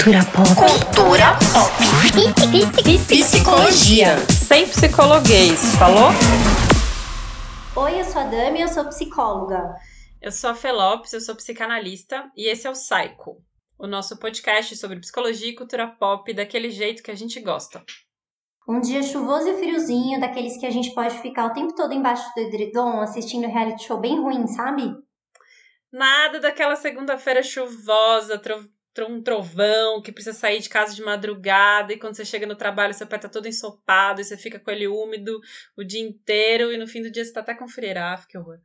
Cultura pop. Cultura pop. Psicologia. Sem psicologuês, falou? Oi, eu sou a Dami e eu sou psicóloga. Eu sou a Felopes, eu sou psicanalista e esse é o Psycho, o nosso podcast sobre psicologia e cultura pop daquele jeito que a gente gosta. Um dia chuvoso e friozinho, daqueles que a gente pode ficar o tempo todo embaixo do edredom assistindo reality show bem ruim, sabe? Nada daquela segunda-feira chuvosa, tro um trovão, que precisa sair de casa de madrugada e quando você chega no trabalho seu pé tá todo ensopado e você fica com ele úmido o dia inteiro e no fim do dia você tá até com frieira, ah, que horror.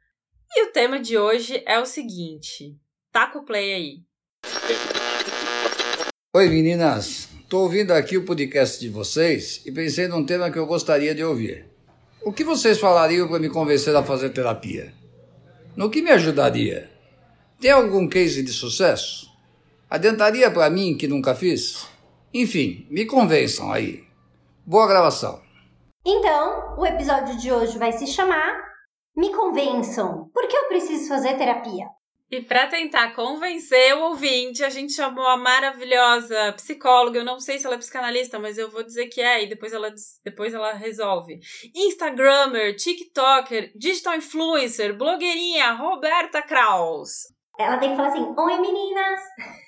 E o tema de hoje é o seguinte, taca o play aí. Oi meninas, tô ouvindo aqui o podcast de vocês e pensei num tema que eu gostaria de ouvir. O que vocês falariam para me convencer a fazer terapia? No que me ajudaria? Tem algum case de sucesso? Adiantaria para mim que nunca fiz? Enfim, me convençam aí. Boa gravação. Então, o episódio de hoje vai se chamar Me Convençam. Por que eu preciso fazer terapia? E para tentar convencer o ouvinte, a gente chamou a maravilhosa psicóloga. Eu não sei se ela é psicanalista, mas eu vou dizer que é, e depois ela, depois ela resolve. Instagrammer, TikToker, digital influencer, blogueirinha, Roberta Kraus. Ela tem que falar assim: Oi meninas!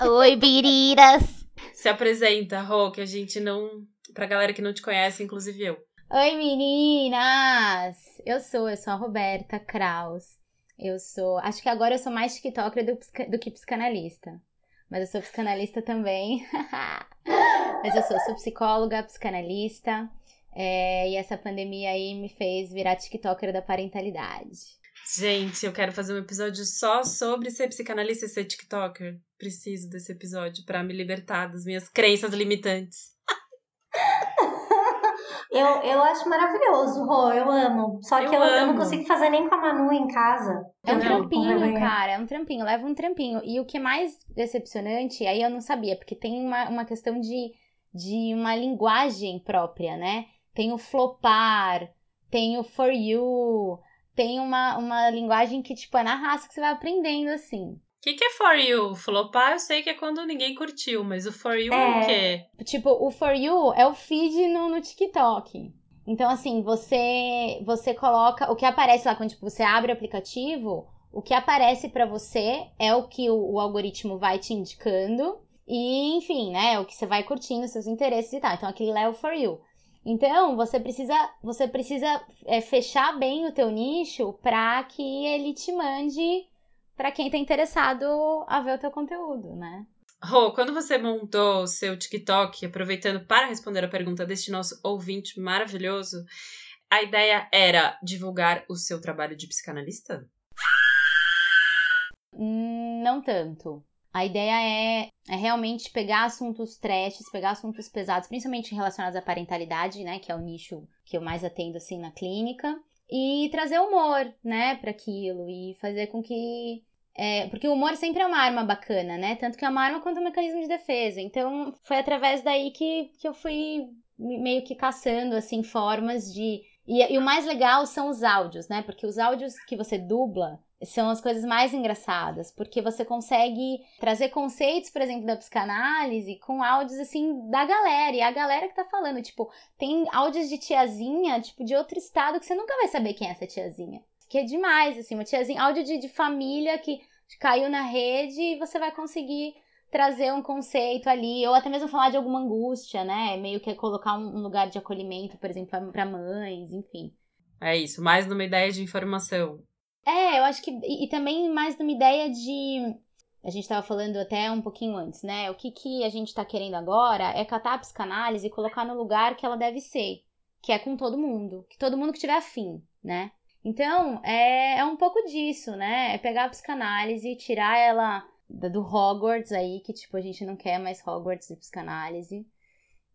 Oi, biriras! Se apresenta, Rô, que a gente não. Pra galera que não te conhece, inclusive eu. Oi, meninas! Eu sou, eu sou a Roberta Kraus. Eu sou. Acho que agora eu sou mais TikToker do, do que psicanalista. Mas eu sou psicanalista também. Mas eu sou, sou psicóloga, psicanalista. É, e essa pandemia aí me fez virar TikToker da parentalidade. Gente, eu quero fazer um episódio só sobre ser psicanalista e ser TikToker. Preciso desse episódio para me libertar das minhas crenças limitantes. eu, eu acho maravilhoso, Rô, eu amo. Só que eu, eu, eu, não consigo fazer nem com a Manu em casa. É um trampinho, cara, é um trampinho, leva um trampinho. E o que é mais decepcionante, aí eu não sabia, porque tem uma, uma questão de, de uma linguagem própria, né? Tem o flopar, tem o for you, tem uma, uma linguagem que, tipo, é na raça que você vai aprendendo, assim. O que, que é for you? Flopar eu sei que é quando ninguém curtiu, mas o for you é, é o quê? Tipo, o for you é o feed no, no TikTok. Então, assim, você você coloca. O que aparece lá quando tipo, você abre o aplicativo, o que aparece para você é o que o, o, algoritmo vai te indicando. E, enfim, né? É o que você vai curtindo, seus interesses e tal. Então, aquele lá é o for you. Então, você precisa, você precisa é, fechar bem o teu nicho para que ele te mande para quem está interessado a ver o teu conteúdo, né? Rô, quando você montou o seu TikTok, aproveitando para responder a pergunta deste nosso ouvinte maravilhoso, a ideia era divulgar o seu trabalho de psicanalista? Não tanto. A ideia é, é realmente pegar assuntos trashes, pegar assuntos pesados, principalmente relacionados à parentalidade, né, que é o nicho que eu mais atendo assim na clínica, e trazer humor, né, para aquilo e fazer com que é, porque o humor sempre é uma arma bacana, né? Tanto que é uma arma quanto um mecanismo de defesa. Então, foi através daí que, que eu fui meio que caçando, assim, formas de. E, e o mais legal são os áudios, né? Porque os áudios que você dubla, são as coisas mais engraçadas, porque você consegue trazer conceitos, por exemplo, da psicanálise com áudios assim da galera, e a galera que tá falando, tipo, tem áudios de tiazinha, tipo, de outro estado que você nunca vai saber quem é essa tiazinha. Que é demais, assim, uma tiazinha, áudio de, de família que caiu na rede e você vai conseguir trazer um conceito ali, ou até mesmo falar de alguma angústia, né? Meio que colocar um lugar de acolhimento, por exemplo, para mães, enfim. É isso, mais numa ideia de informação. É, eu acho que. E, e também mais numa ideia de. A gente estava falando até um pouquinho antes, né? O que, que a gente está querendo agora é catar a psicanálise e colocar no lugar que ela deve ser, que é com todo mundo, que todo mundo que tiver afim, né? Então, é, é um pouco disso, né? É pegar a psicanálise, tirar ela do Hogwarts aí, que tipo, a gente não quer mais Hogwarts de psicanálise,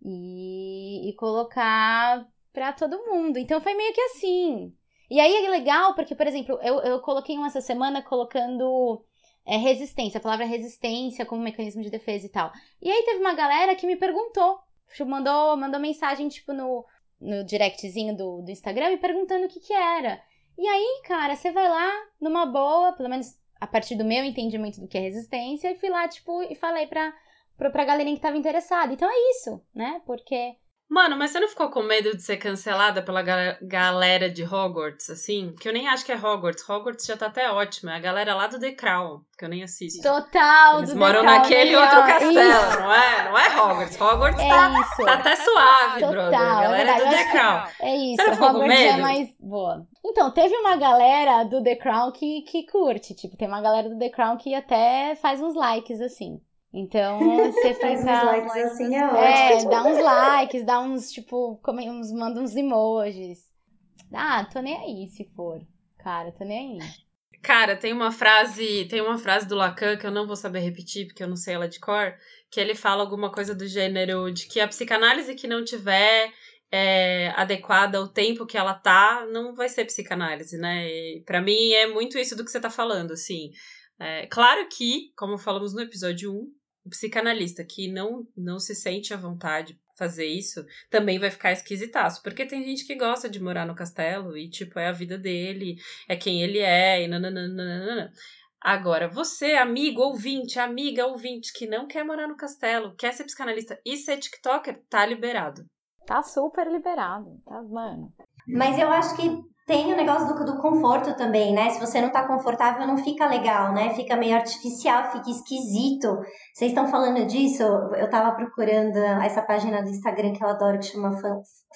e, e colocar para todo mundo. Então foi meio que assim. E aí é legal porque, por exemplo, eu, eu coloquei uma essa semana colocando é, resistência, a palavra resistência como mecanismo de defesa e tal. E aí teve uma galera que me perguntou, tipo, mandou, mandou mensagem, tipo, no, no directzinho do, do Instagram me perguntando o que que era. E aí, cara, você vai lá numa boa, pelo menos a partir do meu entendimento do que é resistência, e fui lá, tipo, e falei pra, pra, pra galerinha que tava interessada. Então é isso, né? Porque Mano, mas você não ficou com medo de ser cancelada pela ga galera de Hogwarts, assim? Que eu nem acho que é Hogwarts. Hogwarts já tá até ótimo. É a galera lá do The Crown, que eu nem assisto. Total, Eles do moram naquele melhor. outro castelo, Isso. não é? Não é Hogwarts. Hogwarts É tá, isso. tá até suave, Total, brother. A é galera verdade. do Crown. É isso, Você não ficou com Hogwarts é medo? mais boa. Então, teve uma galera do The Crown que, que curte. Tipo, tem uma galera do The Crown que até faz uns likes, assim. Então, você Faz uns fica... likes assim, é É, ótimo. dá uns likes, dá uns, tipo, come- uns, manda uns emojis. Ah, tô nem aí se for. Cara, tô nem aí. Cara, tem uma frase, tem uma frase do Lacan que eu não vou saber repetir porque eu não sei ela de cor, que ele fala alguma coisa do gênero de que a psicanálise que não tiver é, adequada ao tempo que ela tá, não vai ser psicanálise, né? E pra mim é muito isso do que você tá falando, assim. É, claro que, como falamos no episódio 1, o psicanalista que não, não se sente à vontade de fazer isso também vai ficar esquisitaço, porque tem gente que gosta de morar no castelo e, tipo, é a vida dele, é quem ele é, e nananana. Agora, você, amigo, ouvinte, amiga, ouvinte, que não quer morar no castelo, quer ser psicanalista e ser TikToker, tá liberado. Tá super liberado, tá, mano. Mas eu acho que tem o negócio do, do conforto também, né? Se você não tá confortável, não fica legal, né? Fica meio artificial, fica esquisito. Vocês estão falando disso? Eu tava procurando essa página do Instagram que eu adoro, que chama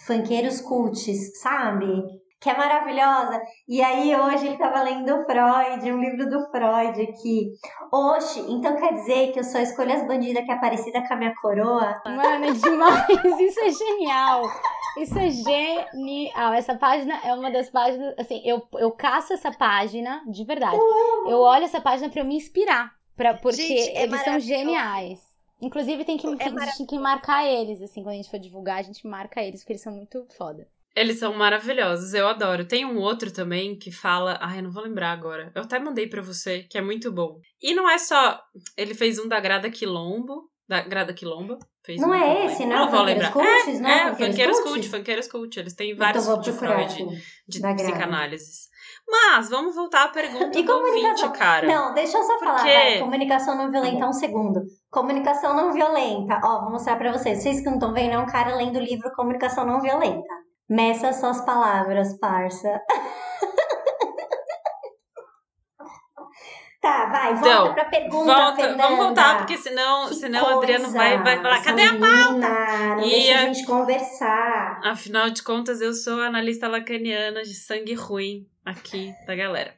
Funkeiros Cults, sabe? Que é maravilhosa. E aí, hoje ele tava lendo Freud, um livro do Freud aqui. Oxe, então quer dizer que eu só escolho as bandidas que é parecida com a minha coroa? Mano, é demais. Isso é genial. Isso é genial. Essa página é uma das páginas. Assim, eu, eu caço essa página, de verdade. Eu olho essa página pra eu me inspirar. Pra, porque Gente, é eles são geniais. Inclusive, tem que, É que- a gente tem que marcar eles, assim, quando a gente for divulgar, a gente marca eles, porque eles são muito foda. Eles são maravilhosos, eu adoro. Tem um outro também que fala. Ai, eu não vou lembrar agora. Eu até mandei pra você, que é muito bom. E não é só. Ele fez um da Grada Quilombo. Da Grada Quilomba. Fez Não um, é esse, lembro. não? Não vou lembrar. Cults, não? É, Funkeiros Cult? Funkeiros Cult. Eles têm vários Então de procurar Freud, aqui. de psicanálises. Mas, vamos voltar à pergunta E do ouvinte, comunicação? cara. Não, deixa eu só falar, quê? vai. Comunicação não violenta, Tá um segundo. Comunicação não violenta. Ó, vou mostrar pra vocês. Vocês que não estão vendo, é um cara lendo o livro Comunicação Não Violenta. Meça suas palavras, parça. tá, vai, volta Então, pra pergunta, Volta, Fernanda. vamos voltar, porque senão, Que senão o Adriano coisa, vai, vai falar, cadê a menina, Não E deixa a- gente conversar. Afinal de contas, eu sou analista lacaniana de sangue ruim aqui da galera.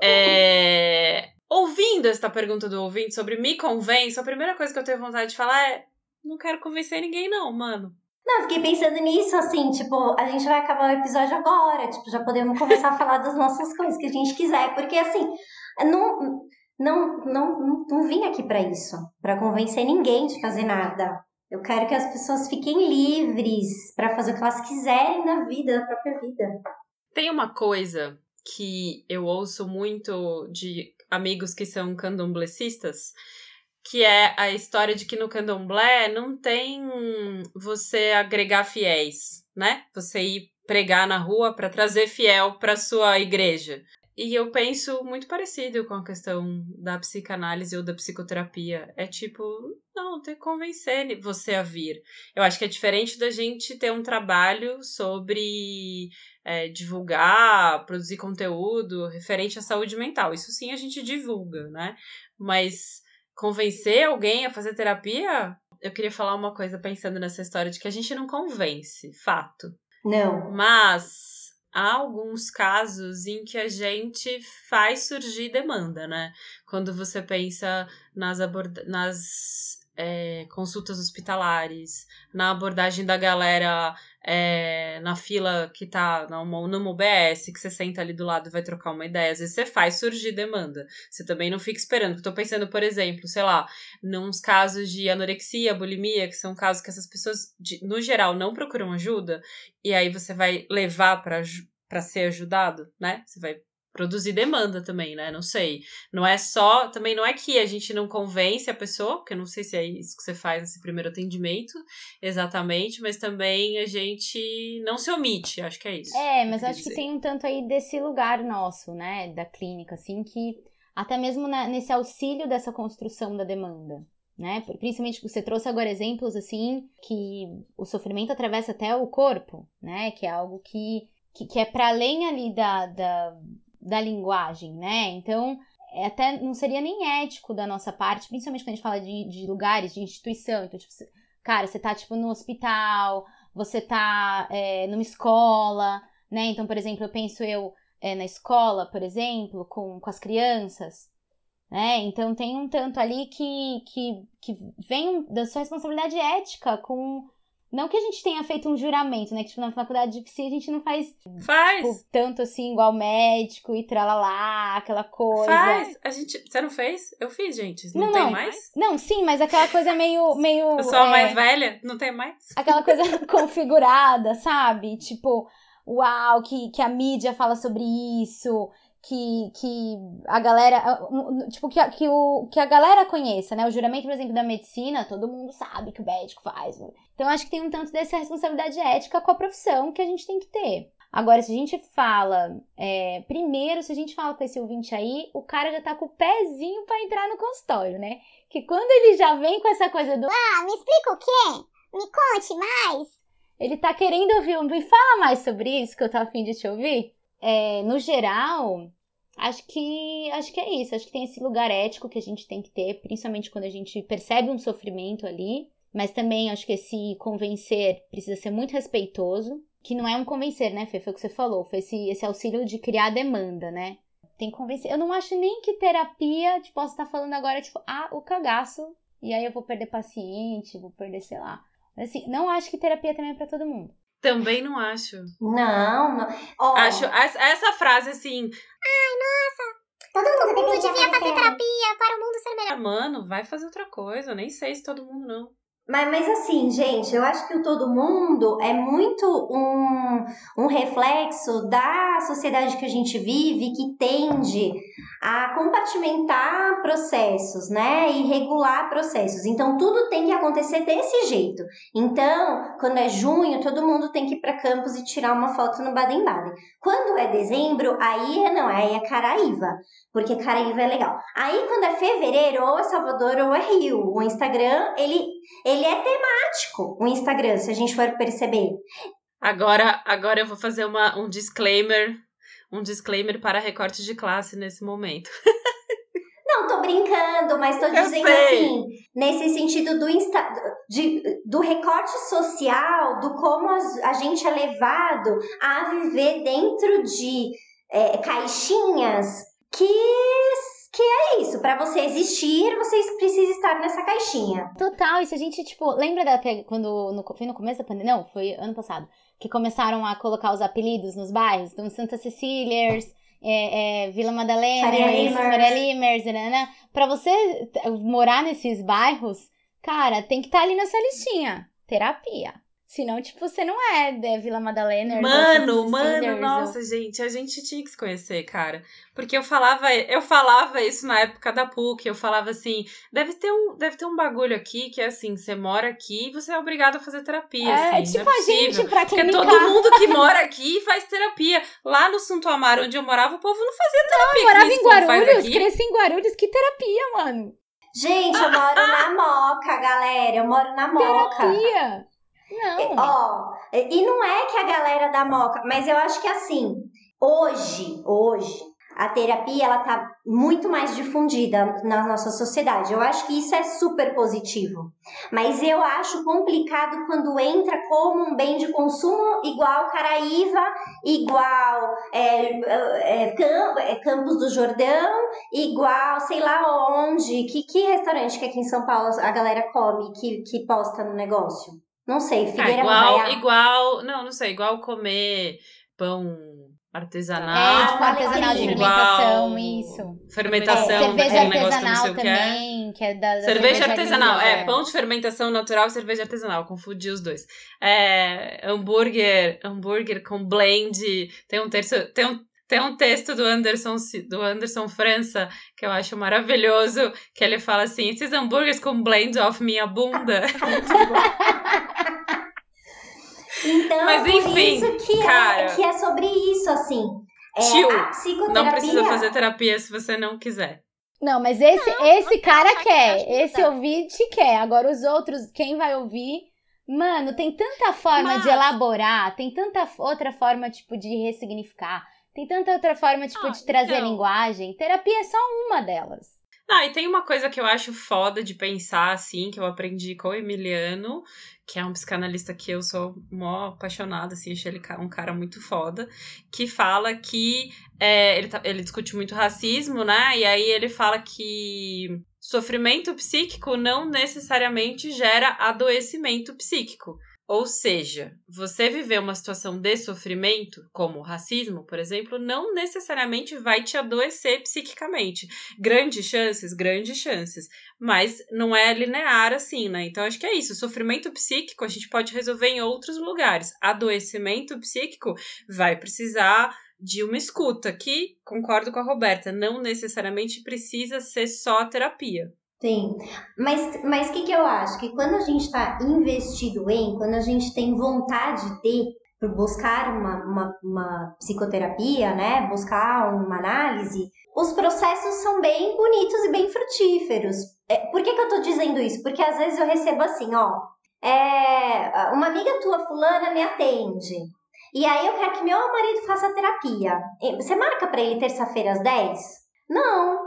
É, Ouvindo esta pergunta do ouvinte sobre me convence, a primeira coisa que eu tenho vontade de falar é: não quero convencer ninguém, não, mano. Não, eu fiquei pensando nisso, assim, tipo, a gente vai acabar o episódio agora, tipo, já podemos começar a falar das nossas coisas que a gente quiser, porque, assim, não, não, não, não, não vim aqui pra isso, pra convencer ninguém de fazer nada. Eu quero que as pessoas fiquem livres pra fazer o que elas quiserem na vida, na própria vida. Tem uma coisa que eu ouço muito de amigos que são candomblecistas, que é a história de que no candomblé não tem você agregar fiéis, né? Você ir pregar na rua para trazer fiel para sua igreja. E eu penso muito parecido com a questão da psicanálise ou da psicoterapia. É tipo, não, tem que convencer você a vir. Eu acho que é diferente da gente ter um trabalho sobre é, divulgar, produzir conteúdo referente à saúde mental. Isso sim a gente divulga, né? Mas convencer alguém a fazer terapia, eu queria falar uma coisa pensando nessa história de que a gente não convence, fato. Não. Mas há alguns casos em que a gente faz surgir demanda, né? Quando você pensa nas, aborda nas é, consultas hospitalares, na abordagem da galera é, na fila que tá numa, UBS, que você senta ali do lado e vai trocar uma ideia. Às vezes você faz surgir demanda. Você também não fica esperando. Tô pensando, por exemplo, sei lá, nos casos de anorexia, bulimia, que são casos que essas pessoas, de, no geral, não procuram ajuda, e aí você vai levar para ser ajudado, né? Você vai produzir demanda também, né? Não sei. Não é só, também não é que a gente não convence a pessoa, porque eu não sei se é isso que você faz nesse primeiro atendimento, exatamente, mas também a gente não se omite, acho que é isso. É, mas eu acho que dizer. tem um tanto aí desse lugar nosso, né, da clínica, assim, que até mesmo na, nesse auxílio dessa construção da demanda. Né? Principalmente você trouxe agora exemplos assim que o sofrimento atravessa até o corpo, né? Que é algo que, que, que é para além ali da, da, da linguagem, né? Então, é até não seria nem ético da nossa parte, principalmente quando a gente fala de, de lugares, de instituição. Então, tipo, cara, você tá, tipo, no hospital, você tá é, numa escola, né? Então, por exemplo, eu penso eu é, na escola, por exemplo, com, com as crianças, né? Então, tem um tanto ali que, que, que vem da sua responsabilidade ética com não que a gente tenha feito um juramento, né? Que, tipo, na faculdade de psi a gente não faz. Faz! Tipo, tanto assim, igual médico e tralalá, aquela coisa. Faz! A gente. Você não fez? Eu fiz, gente. Não, não tem não. mais? Não, sim, mas aquela coisa meio. meio Eu sou a é... mais velha? Não tem mais? Aquela coisa configurada, sabe? Tipo, uau, que, que a mídia fala sobre isso que, que a galera, tipo, que, que, o, que a galera conheça, né? O juramento, por exemplo, da medicina, todo mundo sabe que o médico faz. Então, acho que tem um tanto dessa responsabilidade ética com a profissão que a gente tem que ter. Agora, se a gente fala, é, primeiro, se a gente fala com esse ouvinte aí, o cara já tá com o pezinho para entrar no consultório, né? Que quando ele já vem com essa coisa do. Ah, me explica o quê? Me conte mais. Ele tá querendo ouvir, me fala mais sobre isso que eu tô afim de te ouvir é, no geral, acho que acho que é isso. Acho que tem esse lugar ético que a gente tem que ter, principalmente quando a gente percebe um sofrimento ali. Mas também acho que esse convencer precisa ser muito respeitoso. Que não é um convencer, né, Fê? Foi o que você falou. Foi esse, esse auxílio de criar demanda, né? Tem que convencer. Eu não acho nem que terapia, tipo, posso estar falando agora, tipo, ah, o cagaço. E aí eu vou perder paciente, vou perder, sei lá. Assim, não acho que terapia também é pra todo mundo. Também não acho. Não, não. Oh. Acho essa frase assim. Ai, nossa. Todo mundo deveria, devia fazer terapia para o mundo ser melhor. Mano, vai fazer outra coisa. Eu nem sei se todo mundo não. Mas, mas assim, gente, eu acho que o todo mundo é muito um, um reflexo da sociedade que a gente vive que tende a compartimentar processos, né? E regular processos. Então, tudo tem que acontecer desse jeito. Então, quando é junho, todo mundo tem que ir para campus e tirar uma foto no Baden-Baden. Quando é dezembro, aí é não, aí é Caraíva, porque Caraíva é legal. Aí, quando é fevereiro, ou é Salvador ou é Rio. O Instagram, ele ele é temático, o Instagram, se a gente for perceber. Agora, agora eu vou fazer uma, um disclaimer, um disclaimer para recorte de classe nesse momento. Não, tô brincando, mas tô dizendo assim, nesse sentido do, insta, de, do recorte social, do como a, gente é levado a viver dentro de é, caixinhas que que é isso, para você existir, você precisa estar nessa caixinha. Total, e se a gente, tipo, lembra da quando no, foi no começo da pandemia? Não, foi ano passado, que começaram a colocar os apelidos nos bairros, então Santa Cecílias, é, é, Vila Madalena, Faria Limers, né? Pra você morar nesses bairros, cara, tem que estar tá ali nessa listinha. Terapia. Senão, tipo, você não é de Vila Madalena. Mano, mano, nossa, ou... gente, a gente tinha que se conhecer, cara. Porque eu falava, eu falava isso na época da PUC, eu falava assim, deve ter um, deve ter um bagulho aqui que é assim, você mora aqui e você é obrigado a fazer terapia, é, assim, tipo é a gente pra clinicar. Porque todo mundo que mora aqui faz terapia. Lá no Santo Amaro, onde eu morava, o povo não fazia terapia. Não, eu morava em Guarulhos, cresci em Guarulhos, que terapia, mano. Gente, eu moro na Moca, galera, eu moro na Moca. Terapia. Não. Ó, e não é que a galera da Moca, mas eu acho que assim, hoje, hoje, a terapia ela tá muito mais difundida na nossa sociedade. Eu acho que isso é super positivo. Mas eu acho complicado quando entra como um bem de consumo igual Caraíva, igual é, é, é, Campos do Jordão, igual sei lá onde. Que, que restaurante que aqui em São Paulo a galera come que, que posta no negócio? Não sei, ah, Figueira ah, igual, igual, não, não sei, igual comer pão artesanal. É, tipo artesanal de fermentação, isso. Fermentação, é, cerveja artesanal também, que é, da, da cerveja, cerveja artesanal, é, é, pão de fermentação natural e cerveja artesanal, confundi os dois. É, hambúrguer, hambúrguer com blend, tem um terço, tem um tem um texto do Anderson, do Anderson França que eu acho maravilhoso, que ele fala assim: esses hambúrgueres com blend of minha bunda. então, Mas, enfim, por isso que, é, cara... é, que é sobre isso, assim. É, Tio, a psicoterapia... Não precisa fazer terapia se você não quiser. Não, mas esse, esse cara acho quer, acho que esse tá. ouvinte quer. Agora os outros, quem vai ouvir? Mano, tem tanta forma de Mas- elaborar, tem tanta outra forma, tipo, de ressignificar. Tem tanta outra forma, tipo, Ah, de trazer então. linguagem. Terapia é só uma delas. Ah, e tem uma coisa que eu acho foda de pensar, assim, que eu aprendi com o Emiliano, que é um psicanalista que eu sou mó apaixonada, assim, achei ele um cara muito foda, que fala que é, ele, tá- ele discute muito racismo, né? E aí ele fala que sofrimento psíquico não necessariamente gera adoecimento psíquico. Ou seja, você viver uma situação de sofrimento, como o racismo, por exemplo, não necessariamente vai te adoecer psiquicamente. Grandes chances, grandes chances. Mas não é linear assim, né? Então acho que é isso. Sofrimento psíquico a gente pode resolver em outros lugares. Adoecimento psíquico vai precisar de uma escuta, que concordo com a Roberta, não necessariamente precisa ser só terapia. Sim, mas o mas que, que eu acho? Que quando a gente está investido em, quando a gente tem vontade de buscar uma, uma, uma psicoterapia, né? Buscar uma análise, os processos são bem bonitos e bem frutíferos. É, por que, que eu tô dizendo isso? Porque às vezes eu recebo assim, ó. É, uma amiga tua fulana me atende. E aí eu quero que meu marido faça terapia. Você marca pra ele terça-feira às 10? Não,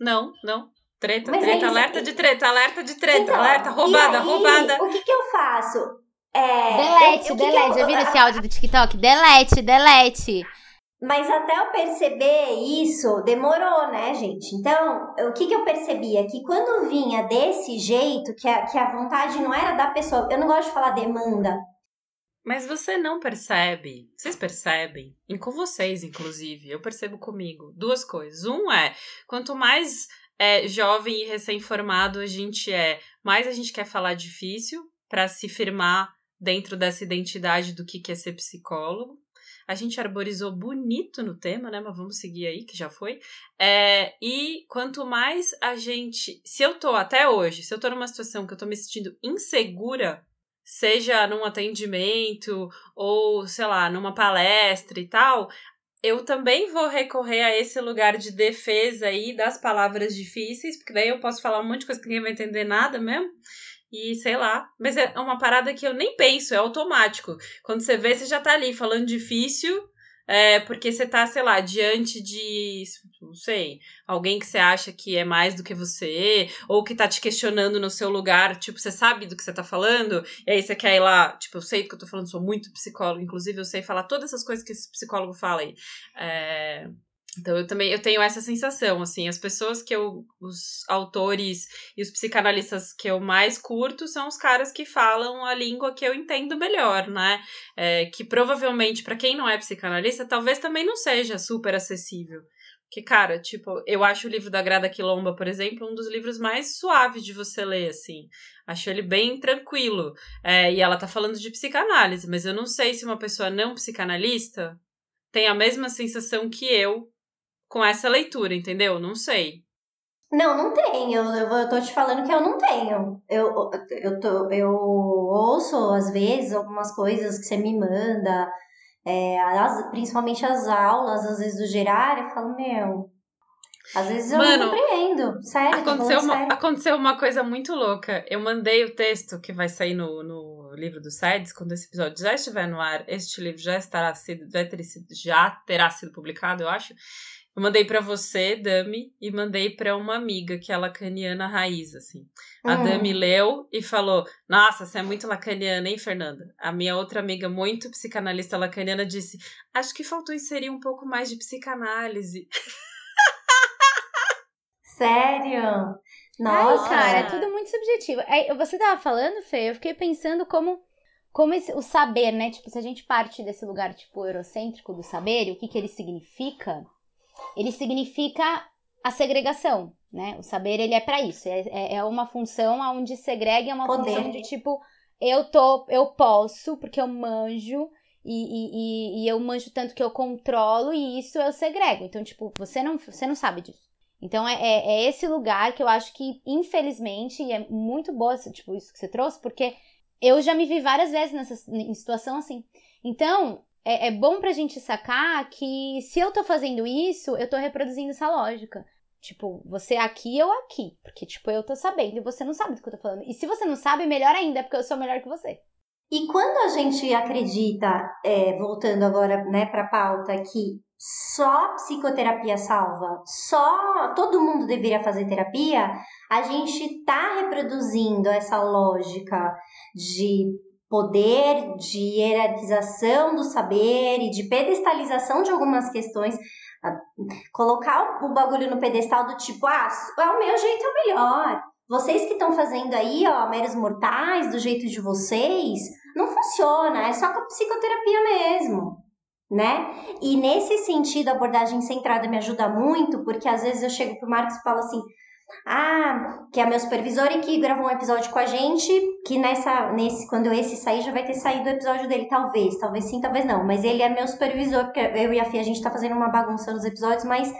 Não, não. Treta, Mas é treta, isso alerta de treta, alerta de treta, Então, alerta, roubada, aí, roubada. O que, que eu faço? É, delete, eu- o que que delete. eu- Já viram esse áudio do TikTok? Delete, delete. Mas até eu perceber isso, demorou, né, gente? Então, o que, que eu percebi é que quando vinha desse jeito, que a, que a vontade não era da pessoa, eu não gosto de falar demanda. Mas você não percebe, vocês percebem, e com vocês, inclusive, eu percebo comigo, duas coisas. Um é, quanto mais é, jovem e recém-formado a gente é, mais a gente quer falar difícil para se firmar dentro dessa identidade do que é ser psicólogo. A gente arborizou bonito no tema, né? Mas vamos seguir aí, que já foi. É, e quanto mais a gente. Se eu tô até hoje, se eu tô numa situação que eu tô me sentindo insegura, seja num atendimento ou, sei lá, numa palestra e tal, eu também vou recorrer a esse lugar de defesa aí das palavras difíceis, porque daí eu posso falar um monte de coisa que ninguém vai entender nada mesmo. E sei lá, mas é uma parada que eu nem penso, é automático. Quando você vê, você já tá ali falando difícil, é, porque você tá, sei lá, diante de, não sei, alguém que você acha que é mais do que você, ou que tá te questionando no seu lugar, tipo, você sabe do que você tá falando, e aí você quer ir lá, tipo, eu sei do que eu tô falando, sou muito psicólogo, inclusive eu sei falar todas essas coisas que esse psicólogo fala aí. É, então eu também eu tenho essa sensação, assim, as pessoas que eu, os autores e os psicanalistas que eu mais curto são os caras que falam a língua que eu entendo melhor, né? É, que provavelmente, para quem não é psicanalista, talvez também não seja super acessível. Porque, cara, tipo, eu acho o livro da Grada Quilomba, por exemplo, um dos livros mais suaves de você ler, assim. Acho ele bem tranquilo. É, e ela tá falando de psicanálise, mas eu não sei se uma pessoa não psicanalista tem a mesma sensação que eu com essa leitura, entendeu? Não sei. Não, não tenho. Eu, eu, tô te falando que eu não tenho. Eu, eu, tô, eu ouço, às vezes, algumas coisas que você me manda, é, as- principalmente as aulas, às vezes, do Gerar, eu falo, meu. Às vezes eu Mano, não compreendo. Sério, Aconteceu uma, sério. aconteceu uma coisa muito louca. Eu mandei o texto que vai sair no, no livro do SEDES, quando esse episódio já estiver no ar, este livro já estará sido, já, ter sido, já terá sido publicado, eu acho. Eu mandei pra você, Dami, e mandei pra uma amiga, que é lacaniana raiz, assim. A Hum. Dami leu e falou: Nossa, você é muito lacaniana, hein, Fernanda? A minha outra amiga, muito psicanalista lacaniana, disse: Acho que faltou inserir um pouco mais de psicanálise. Sério? Nossa. Ai, cara, é tudo muito subjetivo. Aí, você tava falando, Fê, eu fiquei pensando como, como esse- o saber, né? Tipo, se a gente parte desse lugar, tipo, eurocêntrico do saber, e o que, que ele significa? Ele significa a segregação, né? O saber, ele é pra isso. É, é- é uma função onde segrega, é uma Poder. função de, tipo, eu tô, eu posso, porque eu manjo, e, e, e- eu manjo tanto que eu controlo, e isso eu segrego. Então, tipo, você não, você não sabe disso. Então é, é, é esse lugar que eu acho que, infelizmente, e é muito boa, tipo, isso que você trouxe, porque eu já me vi várias vezes nessa em situação assim. Então, é, é bom pra gente sacar que se eu tô fazendo isso, eu tô reproduzindo essa lógica. Tipo, você aqui, eu aqui. Porque, tipo, eu tô sabendo e você não sabe do que eu tô falando. E se você não sabe, melhor ainda, porque eu sou melhor que você. E quando a gente acredita, é, voltando agora né, para a pauta, que só psicoterapia salva, só todo mundo deveria fazer terapia, a gente está reproduzindo essa lógica de poder, de hierarquização do saber e de pedestalização de algumas questões. Colocar o bagulho no pedestal do tipo, ah, é o meu jeito é o melhor. Vocês que estão fazendo aí, ó, meros mortais, do jeito de vocês, não funciona, é só com psicoterapia mesmo, né? E nesse sentido, a abordagem centrada me ajuda muito, porque às vezes eu chego pro Marcos e falo assim: ah, que é meu supervisor e que gravou um episódio com a gente, que nessa, nesse, quando esse sair, já vai ter saído o episódio dele, talvez, talvez sim, talvez não, mas ele é meu supervisor, porque eu e a Fia, a gente tá fazendo uma bagunça nos episódios, mas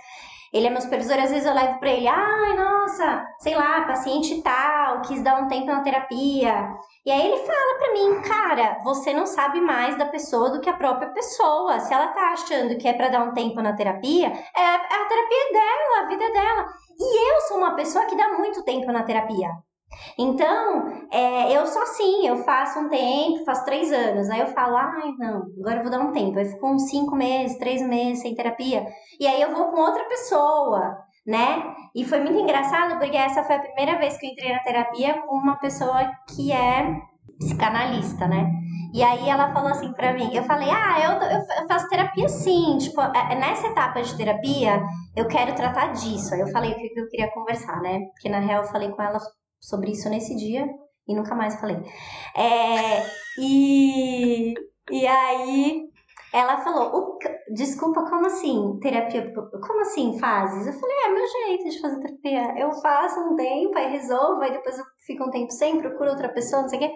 ele é meu supervisor, às vezes eu levo para ele, ai, nossa, sei lá, paciente tal, quis dar um tempo na terapia. E aí ele fala para mim, cara, você não sabe mais da pessoa do que a própria pessoa. Se ela tá achando que é para dar um tempo na terapia, é, a terapia dela, a vida dela. E eu sou uma pessoa que dá muito tempo na terapia. Então, é, eu sou assim, eu faço um tempo, faço três anos, aí eu falo, ai, não, agora eu vou dar um tempo. Aí fico uns cinco meses, três meses sem terapia. E aí eu vou com outra pessoa, né? E foi muito engraçado porque essa foi a primeira vez que eu entrei na terapia com uma pessoa que é psicanalista, né? E aí ela falou assim pra mim, eu falei, ah, eu, eu, eu faço terapia sim, tipo, é, é nessa etapa de terapia eu quero tratar disso. Aí eu falei o que eu queria conversar, né? Porque na real eu falei com ela sobre isso nesse dia e nunca mais falei. É, e, e aí ela falou, desculpa, como assim terapia? Como assim fases? Eu falei, é meu jeito de fazer terapia. Eu faço um tempo, aí resolvo, aí depois eu fico um tempo sem, procuro outra pessoa, não sei o quê.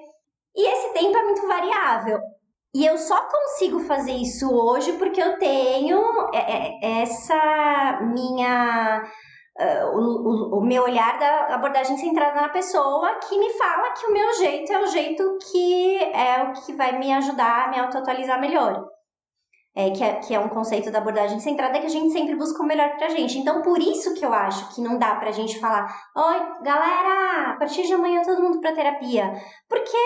E esse tempo é muito variável. E eu só consigo fazer isso hoje porque eu tenho é, é, essa minha uh, o, o, meu olhar da abordagem centrada na pessoa que me fala que o meu jeito é o jeito que é o que vai me ajudar a me autoatualizar melhor. É, que, é, que é um conceito da abordagem centrada que a gente sempre busca o melhor pra gente. Então, por isso que eu acho que não dá pra gente falar, oi, galera, a partir de amanhã todo mundo pra terapia. Porque,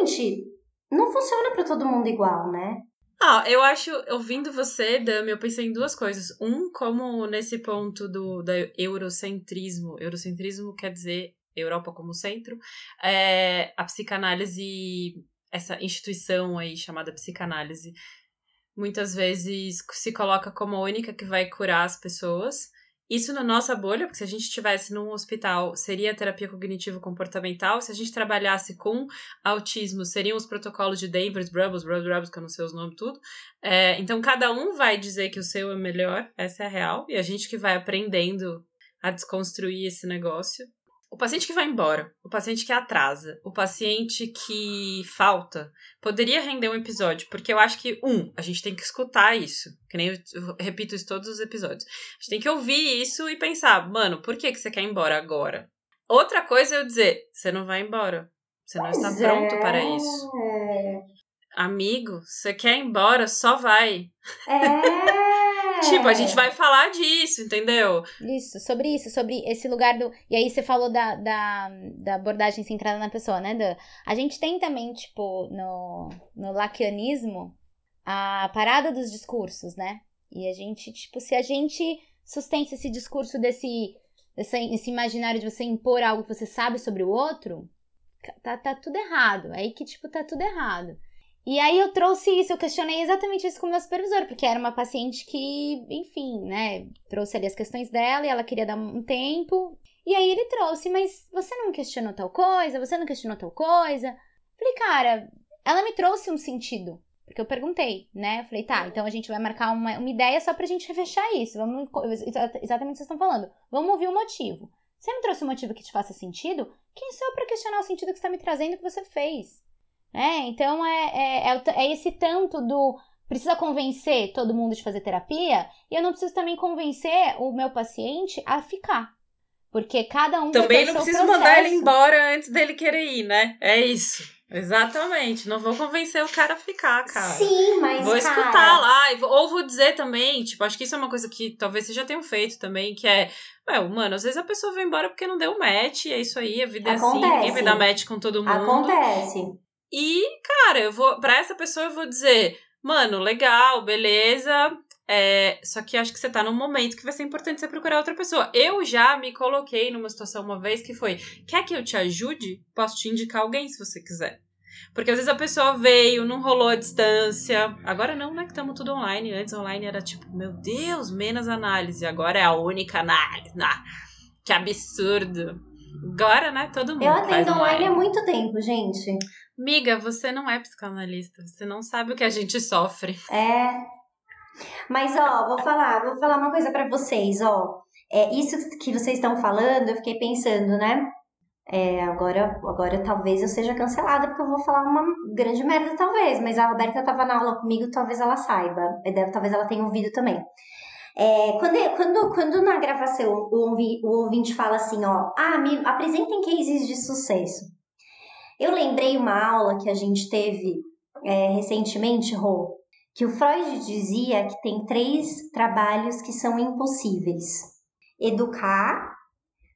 gente, não funciona para todo mundo igual, né? Ah, eu acho, ouvindo você, Dami, eu pensei em duas coisas. Um, como nesse ponto do da eurocentrismo, eurocentrismo quer dizer Europa como centro, é, a psicanálise, essa instituição aí chamada psicanálise, muitas vezes se coloca como a única que vai curar as pessoas. Isso na nossa bolha, porque se a gente estivesse num hospital, seria terapia cognitivo-comportamental. Se a gente trabalhasse com autismo, seriam os protocolos de Denver, Brubbles, Brubbles, que eu não sei os nomes tudo. É, então, cada um vai dizer que o seu é melhor, essa é a real. E a gente que vai aprendendo a desconstruir esse negócio. O paciente que vai embora, o paciente que atrasa, o paciente que falta, poderia render um episódio, porque eu acho que, um, a gente tem que escutar isso, que nem eu, eu repito isso todos os episódios. A gente tem que ouvir isso e pensar, mano, por que, que você quer ir embora agora? Outra coisa é eu dizer, você não vai embora. Você não está pronto é. para isso. Amigo, você quer ir embora, só vai. É. tipo, a gente vai falar disso, entendeu? Isso, sobre isso, sobre esse lugar do. E aí você falou da, da, da abordagem centrada na pessoa, né, Dan? A gente tem também, tipo, no, no laquianismo, a parada dos discursos, né? E a gente, tipo, se a gente sustenta esse discurso desse, desse esse imaginário de você impor algo que você sabe sobre o outro, tá, tá tudo errado. Aí que, tipo, tá tudo errado. E aí eu trouxe isso, eu questionei exatamente isso com o meu supervisor, porque era uma paciente que, enfim, né, trouxe ali as questões dela e ela queria dar um tempo. E aí ele trouxe, mas você não questionou tal coisa? Você não questionou tal coisa? Falei, cara, ela me trouxe um sentido. Porque eu perguntei, né? Eu falei, tá, então a gente vai marcar uma, uma ideia só pra gente fechar isso. Vamos, exatamente o que vocês estão falando. Vamos ouvir o motivo. Você me trouxe um motivo que te faça sentido? Quem sou eu pra questionar o sentido que você tá me trazendo que você fez? É, então é, é, é, é esse tanto do precisa convencer todo mundo de fazer terapia e eu não preciso também convencer o meu paciente a ficar. Porque cada um Também não preciso mandar ele embora antes dele querer ir, né? É isso. Exatamente. Não vou convencer o cara a ficar, cara. Sim, mas. Vou cara, escutar lá, ou vou dizer também, tipo, acho que isso é uma coisa que talvez vocês já tenham feito também, que é, ué, mano, às vezes a pessoa vai embora porque não deu match, e é isso aí, a vida é assim, Acontece. ninguém vai dar match com todo mundo. Acontece. E, cara, eu vou, pra essa pessoa eu vou dizer, mano, legal, beleza, é, só que acho que você tá num momento que vai ser importante você procurar outra pessoa. Eu já me coloquei numa situação uma vez que foi, quer que eu te ajude? Posso te indicar alguém se você quiser. Porque às vezes a pessoa veio, não rolou a distância. Agora não, né? Que estamos tudo online. Antes online era tipo, meu Deus, menos análise. Agora é a única análise. Ah, que absurdo. Agora, né? Todo mundo Eu faz atendo online há muito tempo, gente. Miga, você não é psicanalista. Você não sabe o que a gente sofre. É. Mas, ó, vou falar, vou falar uma coisa pra vocês, ó. É, isso que vocês estão falando, eu fiquei pensando, né? É, agora, agora talvez eu seja cancelada, porque eu vou falar uma grande merda, talvez. Mas a Roberta tava na aula comigo, talvez ela saiba. E deve- Talvez ela tenha ouvido também. É, quando, quando, quando na gravação o, o ouvinte fala assim, ó, ah, me apresentem cases de sucesso. Eu lembrei uma aula que a gente teve é, recentemente, Rô, que o Freud dizia que tem três trabalhos que são impossíveis: educar,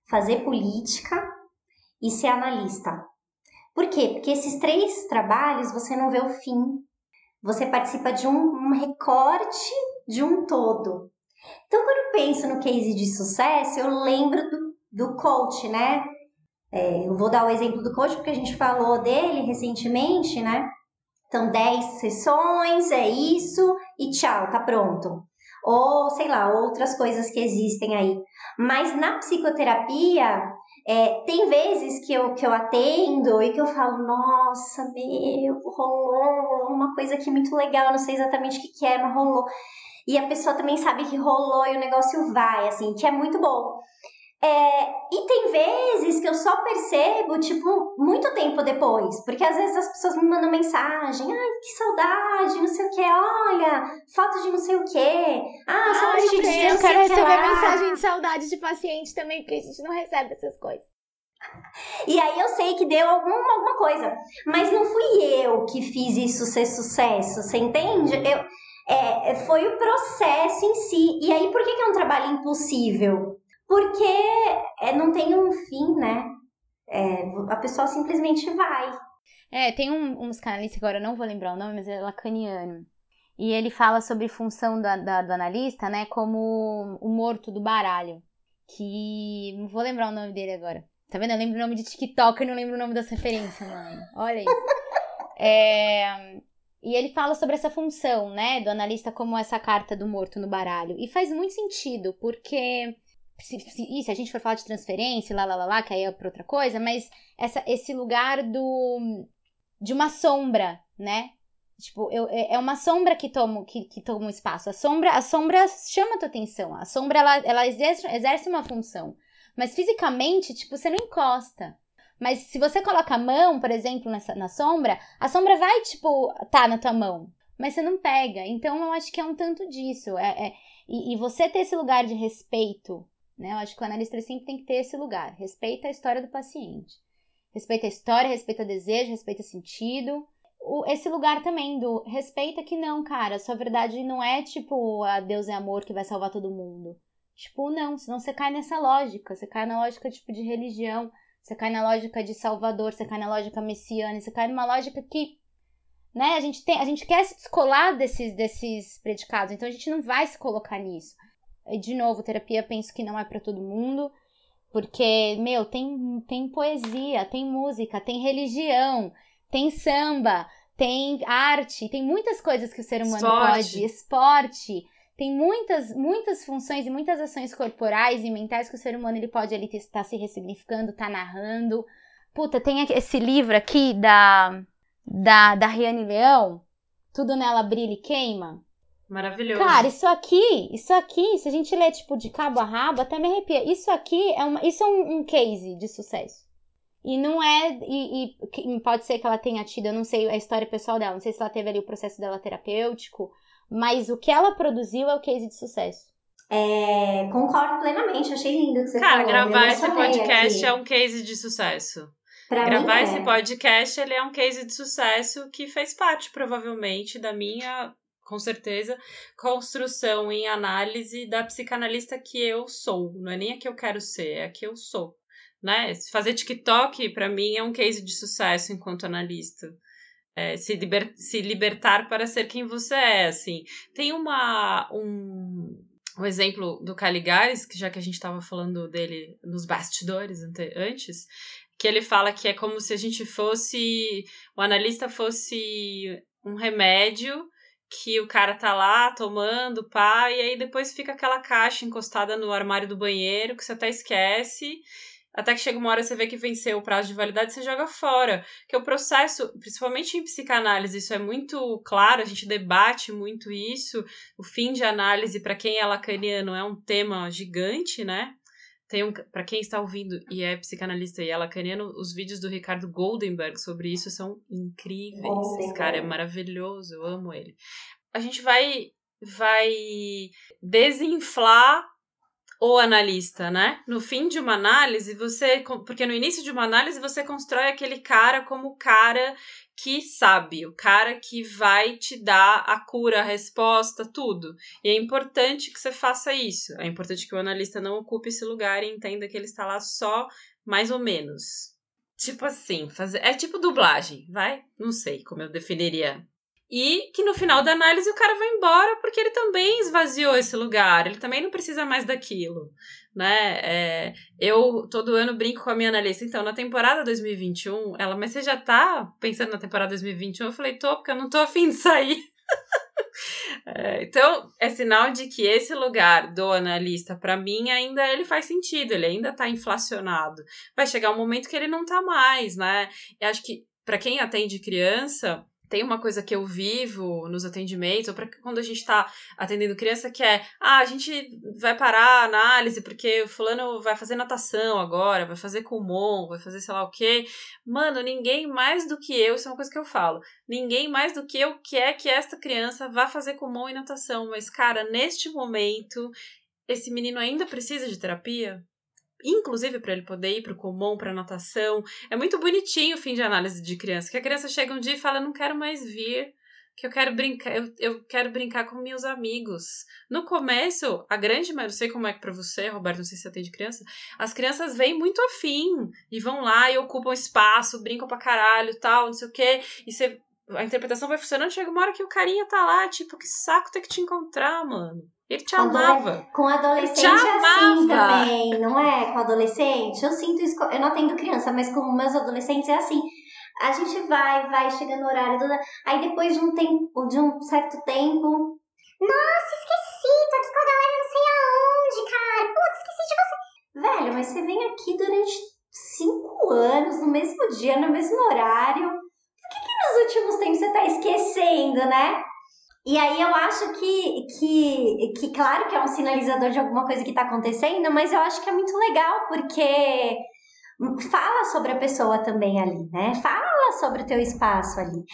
fazer política e ser analista. Por quê? Porque esses três trabalhos você não vê o fim. Você participa de um, um recorte de um todo. Então, quando eu penso no case de sucesso, eu lembro do, do coach, né? É, eu vou dar o exemplo do coach porque a gente falou dele recentemente, né? Então, 10 sessões, é isso, e tchau, tá pronto. Ou, sei lá, outras coisas que existem aí. Mas na psicoterapia, é, tem vezes que eu, que eu atendo e que eu falo, nossa, meu, rolou uma coisa aqui muito legal, não sei exatamente o que, que é, mas rolou. E a pessoa também sabe que rolou e o negócio vai, assim, que é muito bom. É, e tem vezes que eu só percebo, tipo, muito tempo depois. Porque às vezes as pessoas me mandam mensagem. Ai, que saudade, não sei o que. Olha, foto de não sei o que. Ah, só pra te dizer eu sei quero receber lá. mensagem de saudade de paciente também, porque a gente não recebe essas coisas. E aí eu sei que deu alguma, alguma coisa. Mas não fui eu que fiz isso ser sucesso, você entende? Eu, é, foi o processo em si. E aí, por que, que é um trabalho impossível? Porque é, não tem um fim, né? É, a pessoa simplesmente vai. É, tem um, um psicanalista, agora eu não vou lembrar o nome, mas é lacaniano. E ele fala sobre função da, da- do analista, né, como o morto do baralho. Que. Não vou lembrar o nome dele agora. Tá vendo? Eu lembro o nome de TikTok e não lembro o nome das referências, mano. Olha isso. É, E ele fala sobre essa função, né, do analista como essa carta do morto no baralho. E faz muito sentido, porque. Se, se, se a gente for falar de transferência, lá, lá, lá, lá, que aí é pra outra coisa, mas essa, esse lugar do de uma sombra, né? Tipo, eu, é é uma sombra que toma, que, que toma espaço. A sombra, a sombra chama a tua atenção. A sombra, ela, ela exerce, exerce uma função. Mas fisicamente, tipo, você não encosta. Mas se você coloca a mão, por exemplo, nessa, na sombra, a sombra vai, tipo, tá na tua mão. Mas você não pega. Então, eu acho que é um tanto disso. É, é- e, e você ter esse lugar de respeito, né? Eu acho que o analista sempre tem que ter esse lugar. Respeita a história do paciente. Respeita a história, respeita desejo, respeita sentido. O- esse lugar também do respeita que não, cara, sua verdade não é tipo a Deus é amor que vai salvar todo mundo. Tipo, não, senão você cai nessa lógica, você cai na lógica tipo de religião, você cai na lógica de salvador, você cai na lógica messiânica, você cai numa lógica que né, a gente tem, a gente quer se descolar desses desses predicados, então a gente não vai se colocar nisso. De novo, terapia penso que não é pra todo mundo. Porque, meu, tem, tem poesia, tem música, tem religião, tem samba, tem arte, tem muitas coisas que o ser humano Esporte. pode. Esporte. Tem muitas, muitas funções e muitas ações corporais e mentais que o ser humano ele pode ele estar se ressignificando, tá narrando. Puta, tem esse livro aqui da, da, da Riane Leão, Tudo Nela Brilha e Queima. Maravilhoso. Cara, isso aqui, isso aqui, se a gente ler, tipo, de cabo a rabo, até me arrepia. Isso aqui é, uma, isso é um, um case de sucesso. E não é. E, e pode ser que ela tenha tido, eu não sei a história pessoal dela, não sei se ela teve ali o processo dela terapêutico, mas o que ela produziu é o case de sucesso. É, concordo plenamente, achei lindo o que você Cara, falou. gravar me esse podcast aqui. é um case de sucesso. Pra Gravar mim, esse é. podcast, ele é um case de sucesso que fez parte, provavelmente, da minha, com certeza, construção em análise da psicanalista que eu sou. Não é nem a que eu quero ser, é a que eu sou. Né? Fazer TikTok, para mim, é um case de sucesso enquanto analista. É, se, liber, se libertar para ser quem você é, assim. Tem uma, um, um exemplo do Caligares, que já que a gente estava falando dele nos bastidores ante, antes, que ele fala que é como se a gente fosse, o analista fosse um remédio que o cara tá lá tomando, pá, e aí depois fica aquela caixa encostada no armário do banheiro que você até esquece, até que chega uma hora você vê que venceu o prazo de validade, você joga fora. Que o processo, principalmente em psicanálise, isso é muito claro, a gente debate muito isso. O fim de análise, para quem é lacaniano, é um tema gigante, né? Tem um, para quem está ouvindo e é psicanalista e é lacaniano, os vídeos do Ricardo Goldenberg sobre isso são incríveis. Esse cara é maravilhoso, eu amo ele. A gente vai vai desinflar o analista, né? No fim de uma análise, você. Porque no início de uma análise, você constrói aquele cara como o cara que sabe, o cara que vai te dar a cura, a resposta, tudo. E é importante que você faça isso. É importante que o analista não ocupe esse lugar e entenda que ele está lá só mais ou menos. Tipo assim, fazer. É tipo dublagem, vai? Não sei como eu definiria e que no final da análise o cara vai embora porque ele também esvaziou esse lugar, ele também não precisa mais daquilo, né? É, eu todo ano brinco com a minha analista, então na temporada 2021, ela, mas você já tá pensando na temporada 2021? Eu falei, tô, porque eu não tô afim de sair. é, então, é sinal de que esse lugar do analista, para mim, ainda ele faz sentido, ele ainda tá inflacionado. Vai chegar um momento que ele não tá mais, né? Eu acho que para quem atende criança, tem uma coisa que eu vivo nos atendimentos, ou para quando a gente está atendendo criança, que é, ah, a gente vai parar a análise porque o fulano vai fazer natação agora, vai fazer Kumon, vai fazer sei lá o quê. Mano, ninguém mais do que eu, isso é uma coisa que eu falo, ninguém mais do que eu quer que esta criança vá fazer Kumon e natação, mas, cara, neste momento, esse menino ainda precisa de terapia? Inclusive para ele poder ir para o comum, para natação. É muito bonitinho o fim de análise de criança, que a criança chega um dia e fala: "Não quero mais vir, que eu quero brincar, eu, eu quero brincar com meus amigos". No começo, a grande, mas não sei como é que para você, Roberto, não sei se você tem de criança, as crianças vêm muito afim e vão lá e ocupam espaço, brincam pra caralho, tal, não sei o quê, e você a interpretação vai funcionando, chega uma hora que o carinha tá lá, tipo, que saco ter que te encontrar, mano. Ele te amava. Com adolescente Te é assim também, não é? Com adolescente, eu sinto isso, eu não atendo criança, mas com meus adolescentes é assim. A gente vai, vai, chega no horário, toda... aí depois de um tempo, de um certo tempo, Nossa, esqueci, tô aqui com a galera não sei aonde, cara. Putz, esqueci de você. velho, mas você vem aqui durante cinco anos, no mesmo dia, no mesmo horário. Últimos tempos você tá esquecendo, né? E aí eu acho que, que, que, claro que é um sinalizador de alguma coisa que tá acontecendo, mas eu acho que é muito legal, porque fala sobre a pessoa também ali, né? Fala sobre o teu espaço ali.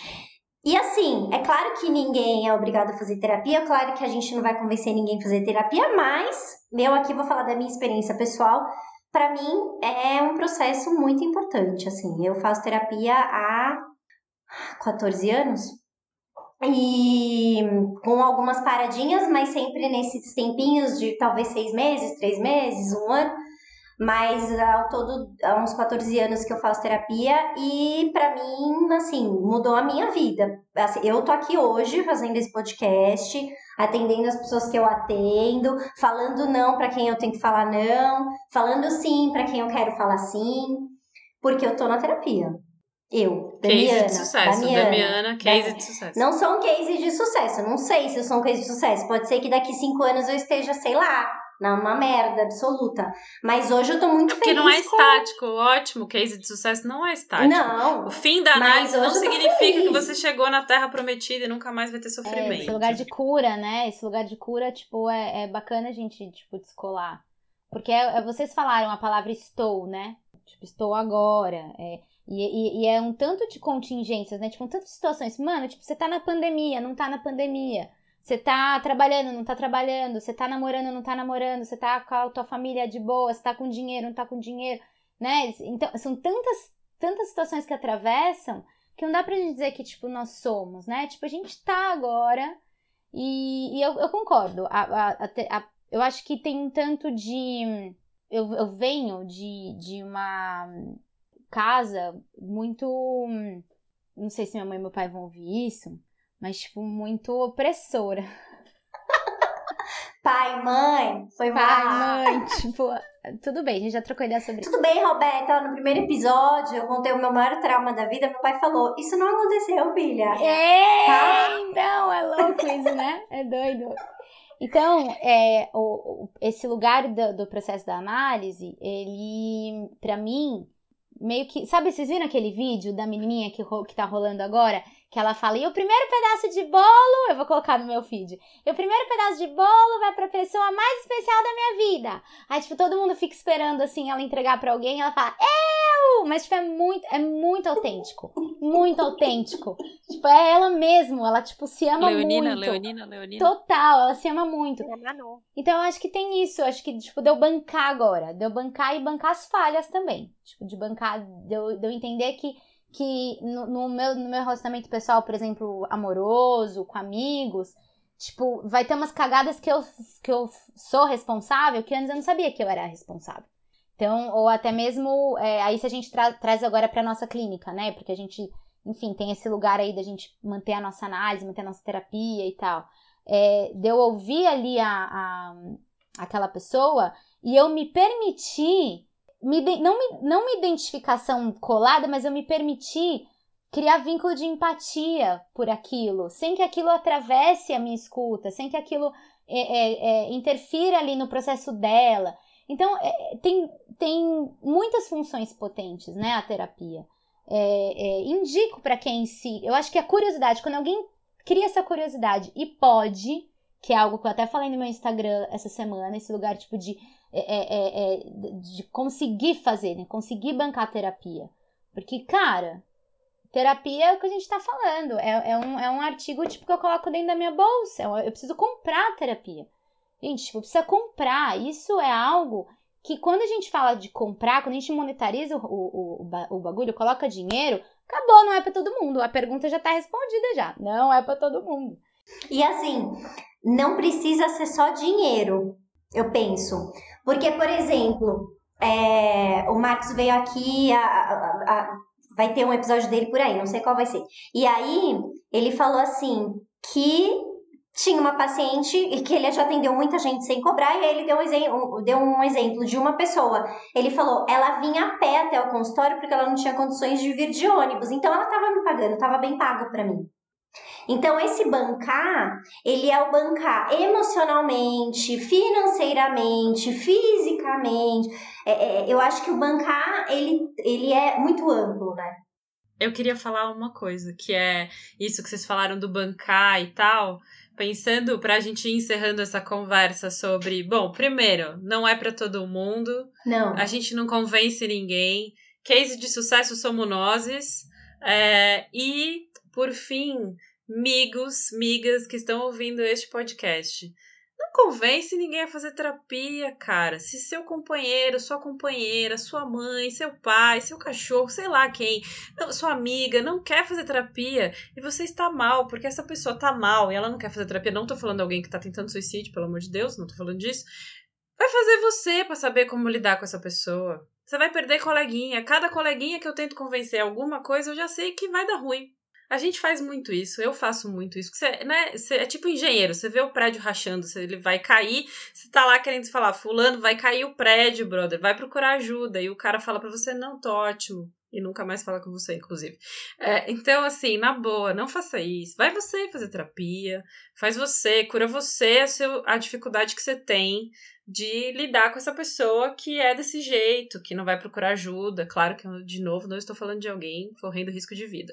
E assim, é claro que ninguém é obrigado a fazer terapia, é claro que a gente não vai convencer ninguém a fazer terapia, mas eu aqui vou falar da minha experiência pessoal. Para mim é um processo muito importante, assim. Eu faço terapia há 14 anos e com algumas paradinhas, mas sempre nesses tempinhos de talvez seis meses, três meses, um ano. Mas ao todo, há uns 14 anos que eu faço terapia e para mim, assim, mudou a minha vida. Assim, eu tô aqui hoje fazendo esse podcast, atendendo as pessoas que eu atendo, falando não para quem eu tenho que falar não, falando sim para quem eu quero falar sim, porque eu tô na terapia. Eu, Case Damiana, de sucesso. Damiana, Damiana, case Da- de sucesso. Não sou um case de sucesso, não sei se eu sou um case de sucesso. Pode ser que daqui cinco anos eu esteja, sei lá, numa merda absoluta. Mas hoje eu tô muito Porque feliz. não é com- estático. Ótimo, case de sucesso não é estático. Não, O fim da análise não significa que você chegou na Terra Prometida e nunca mais vai ter É, sofrimento. esse lugar de cura, né? Esse lugar de cura, tipo, é, é bacana a gente, tipo, descolar. Porque é- é- vocês falaram a palavra estou, né? Tipo, estou agora. É, e, e- e é um tanto de contingências, né? Tipo, um tanto de situações. Mano, tipo, você tá na pandemia, não tá na pandemia. Você tá trabalhando, não tá trabalhando. Você tá namorando, não tá namorando. Você tá com a tua família de boa, você tá com dinheiro, não tá com dinheiro, né? Então, são tantas tantas situações que atravessam que não dá pra gente dizer que, tipo, nós somos, né? Tipo, a gente tá agora e, e eu, eu, concordo. A, a, a, eu acho que tem um tanto de. Eu, eu venho de, de uma casa muito. Não sei se minha mãe e meu pai vão ouvir isso, mas, tipo, muito opressora. Pai, mãe, foi Pai, mal. mãe, tipo, tudo bem, a gente já trocou ideia sobre isso. Tudo bem, Roberta, no primeiro episódio eu contei o meu maior trauma da vida, meu pai falou, isso não aconteceu, filha. É, Tá? então, é louco isso, né? É doido. Então, é, o, o- esse lugar do, do processo da análise, ele, pra mim, meio que. Sabe, vocês viram aquele vídeo da menininha que, que tá rolando agora? Que ela fala, e o primeiro pedaço de bolo, eu vou colocar no meu feed. E o primeiro pedaço de bolo vai pra pessoa mais especial da minha vida. Aí, tipo, todo mundo fica esperando, assim, ela entregar pra alguém e ela fala, eu! Mas, tipo, é muito, é muito autêntico. Muito autêntico. Tipo, é ela mesmo, ela, tipo, se ama Leonina, muito. Leonina, Leonina. Total, ela se ama muito. É. Então eu acho que tem isso, eu acho que, tipo, de eu bancar agora, de eu bancar e bancar as falhas também. Tipo, de bancar, de eu, de eu entender que, que no, no meu, no meu relacionamento pessoal, por exemplo, amoroso, com amigos, tipo, vai ter umas cagadas que eu, que eu sou responsável, que antes eu não sabia que eu era responsável. Então, ou até mesmo, é, aí se a gente tra- traz agora pra nossa clínica, né? Porque a gente, enfim, tem esse lugar aí da gente manter a nossa análise, manter a nossa terapia e tal é, de eu ouvir ali a, a- aquela pessoa e eu me permitir, me não, me, não uma identificação colada, mas eu me permitir criar vínculo de empatia por aquilo, sem que aquilo atravesse a minha escuta, sem que aquilo é, é, é, interfira ali no processo dela. Então, é, tem, tem muitas funções potentes, né, a terapia. É, é, indico para quem se. Eu acho que a curiosidade, quando alguém cria essa curiosidade e pode, que é algo que eu até falei no meu Instagram essa semana, esse lugar tipo de, é, é, é, de conseguir fazer, né? Conseguir bancar terapia. Porque, cara, terapia é o que a gente tá falando. É, é, um, é um artigo tipo que eu coloco dentro da minha bolsa. Eu, preciso comprar terapia. Gente, tipo, precisa comprar. Isso é algo que quando a gente fala de comprar, quando a gente monetariza o, o, o, o bagulho, coloca dinheiro, acabou, não é pra todo mundo. A pergunta já tá respondida já. Não é pra todo mundo. E assim, não precisa ser só dinheiro, eu penso. Porque, por exemplo, é, o Marcos veio aqui, a- a- a- vai ter um episódio dele por aí, não sei qual vai ser. E aí, ele falou assim, que tinha uma paciente e que ele já atendeu muita gente sem cobrar, e aí ele deu um, deu um exemplo de uma pessoa. Ele falou, ela vinha a pé até o consultório porque ela não tinha condições de vir de ônibus, então ela estava me pagando, estava bem pago para mim. Então, esse bancar, ele é o bancar emocionalmente, financeiramente, fisicamente. É, é, eu acho que o bancar, ele, ele é muito amplo, né? Eu queria falar uma coisa, que é isso que vocês falaram do bancar e tal. Pensando pra gente ir encerrando essa conversa sobre, bom, primeiro, não é pra todo mundo, Não. a gente não convence ninguém. Case de sucesso somos nozes. É, e, por fim, migos, migas que estão ouvindo este podcast. Não convence ninguém a fazer terapia, cara. Se seu companheiro, sua companheira, sua mãe, seu pai, seu cachorro, sei lá quem, não, sua amiga não quer fazer terapia e você está mal, porque essa pessoa tá mal e ela não quer fazer terapia. Não tô falando de alguém que tá tentando suicídio, pelo amor de Deus, não tô falando disso. Vai fazer você pra saber como lidar com essa pessoa. Você vai perder coleguinha. Cada coleguinha que eu tento convencer alguma coisa, eu já sei que vai dar ruim. A gente faz muito isso, eu faço muito isso. Você, né, você é tipo engenheiro, você vê o prédio rachando, você, ele vai cair, você tá lá querendo falar, fulano, vai cair o prédio, brother, vai procurar ajuda. E o cara fala pra você, não, tô ótimo. E nunca mais fala com você, inclusive. É, então, assim, na boa, não faça isso. Vai você fazer terapia, faz você, cura você a, seu, a dificuldade que você tem de lidar com essa pessoa que é desse jeito, que não vai procurar ajuda. Claro que, de novo, não estou falando de alguém correndo risco de vida.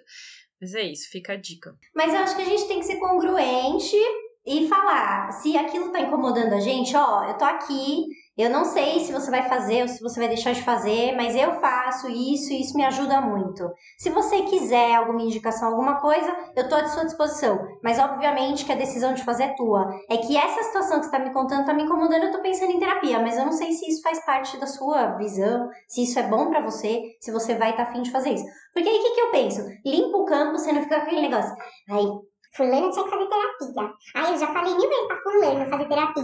Mas é isso, fica a dica. Mas eu acho que a gente tem que ser congruente e falar. Se aquilo tá incomodando a gente, ó, eu tô aqui, eu não sei se você vai fazer ou se você vai deixar de fazer, mas eu faço. Faço isso e isso me ajuda muito. Se você quiser alguma indicação, alguma coisa, eu tô à sua disposição. Mas obviamente que a decisão de fazer é tua. É que essa situação que você tá me contando tá me incomodando, eu tô pensando em terapia, mas eu não sei se isso faz parte da sua visão, se isso é bom para você, se você vai estar tá afim de fazer isso. Porque aí o que, que eu penso? Limpa o campo, você não fica com aquele negócio. Aí, Fulano tinha que fazer terapia. Aí eu já falei mil vezes pra fulano fazer terapia.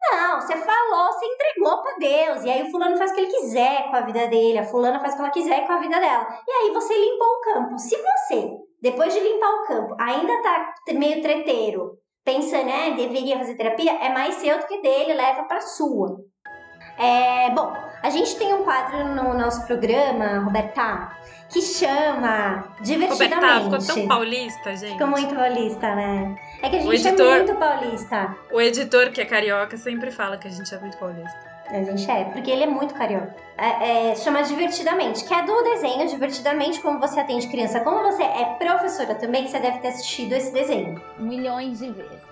Não, você falou, você entregou pra Deus. E aí o fulano faz o que ele quiser com a vida dele, a fulana faz o que ela quiser com a vida dela. E aí você limpou o campo. Se você, depois de limpar o campo, ainda tá meio treteiro, pensando, né, deveria fazer terapia, é mais seu do que dele, leva pra sua. É, bom, a gente tem um quadro no nosso programa, Roberta, que chama Divertidamente. Roberta, ficou tão paulista, gente. Ficou muito paulista, né? É que a gente editor- é muito paulista. O editor, que é carioca, sempre fala que a gente é muito paulista. A gente é, porque ele é muito carioca. É, é, chama Divertidamente, que é do desenho Divertidamente, como você atende criança. Como você é professora também, você deve ter assistido esse desenho. Milhões de vezes.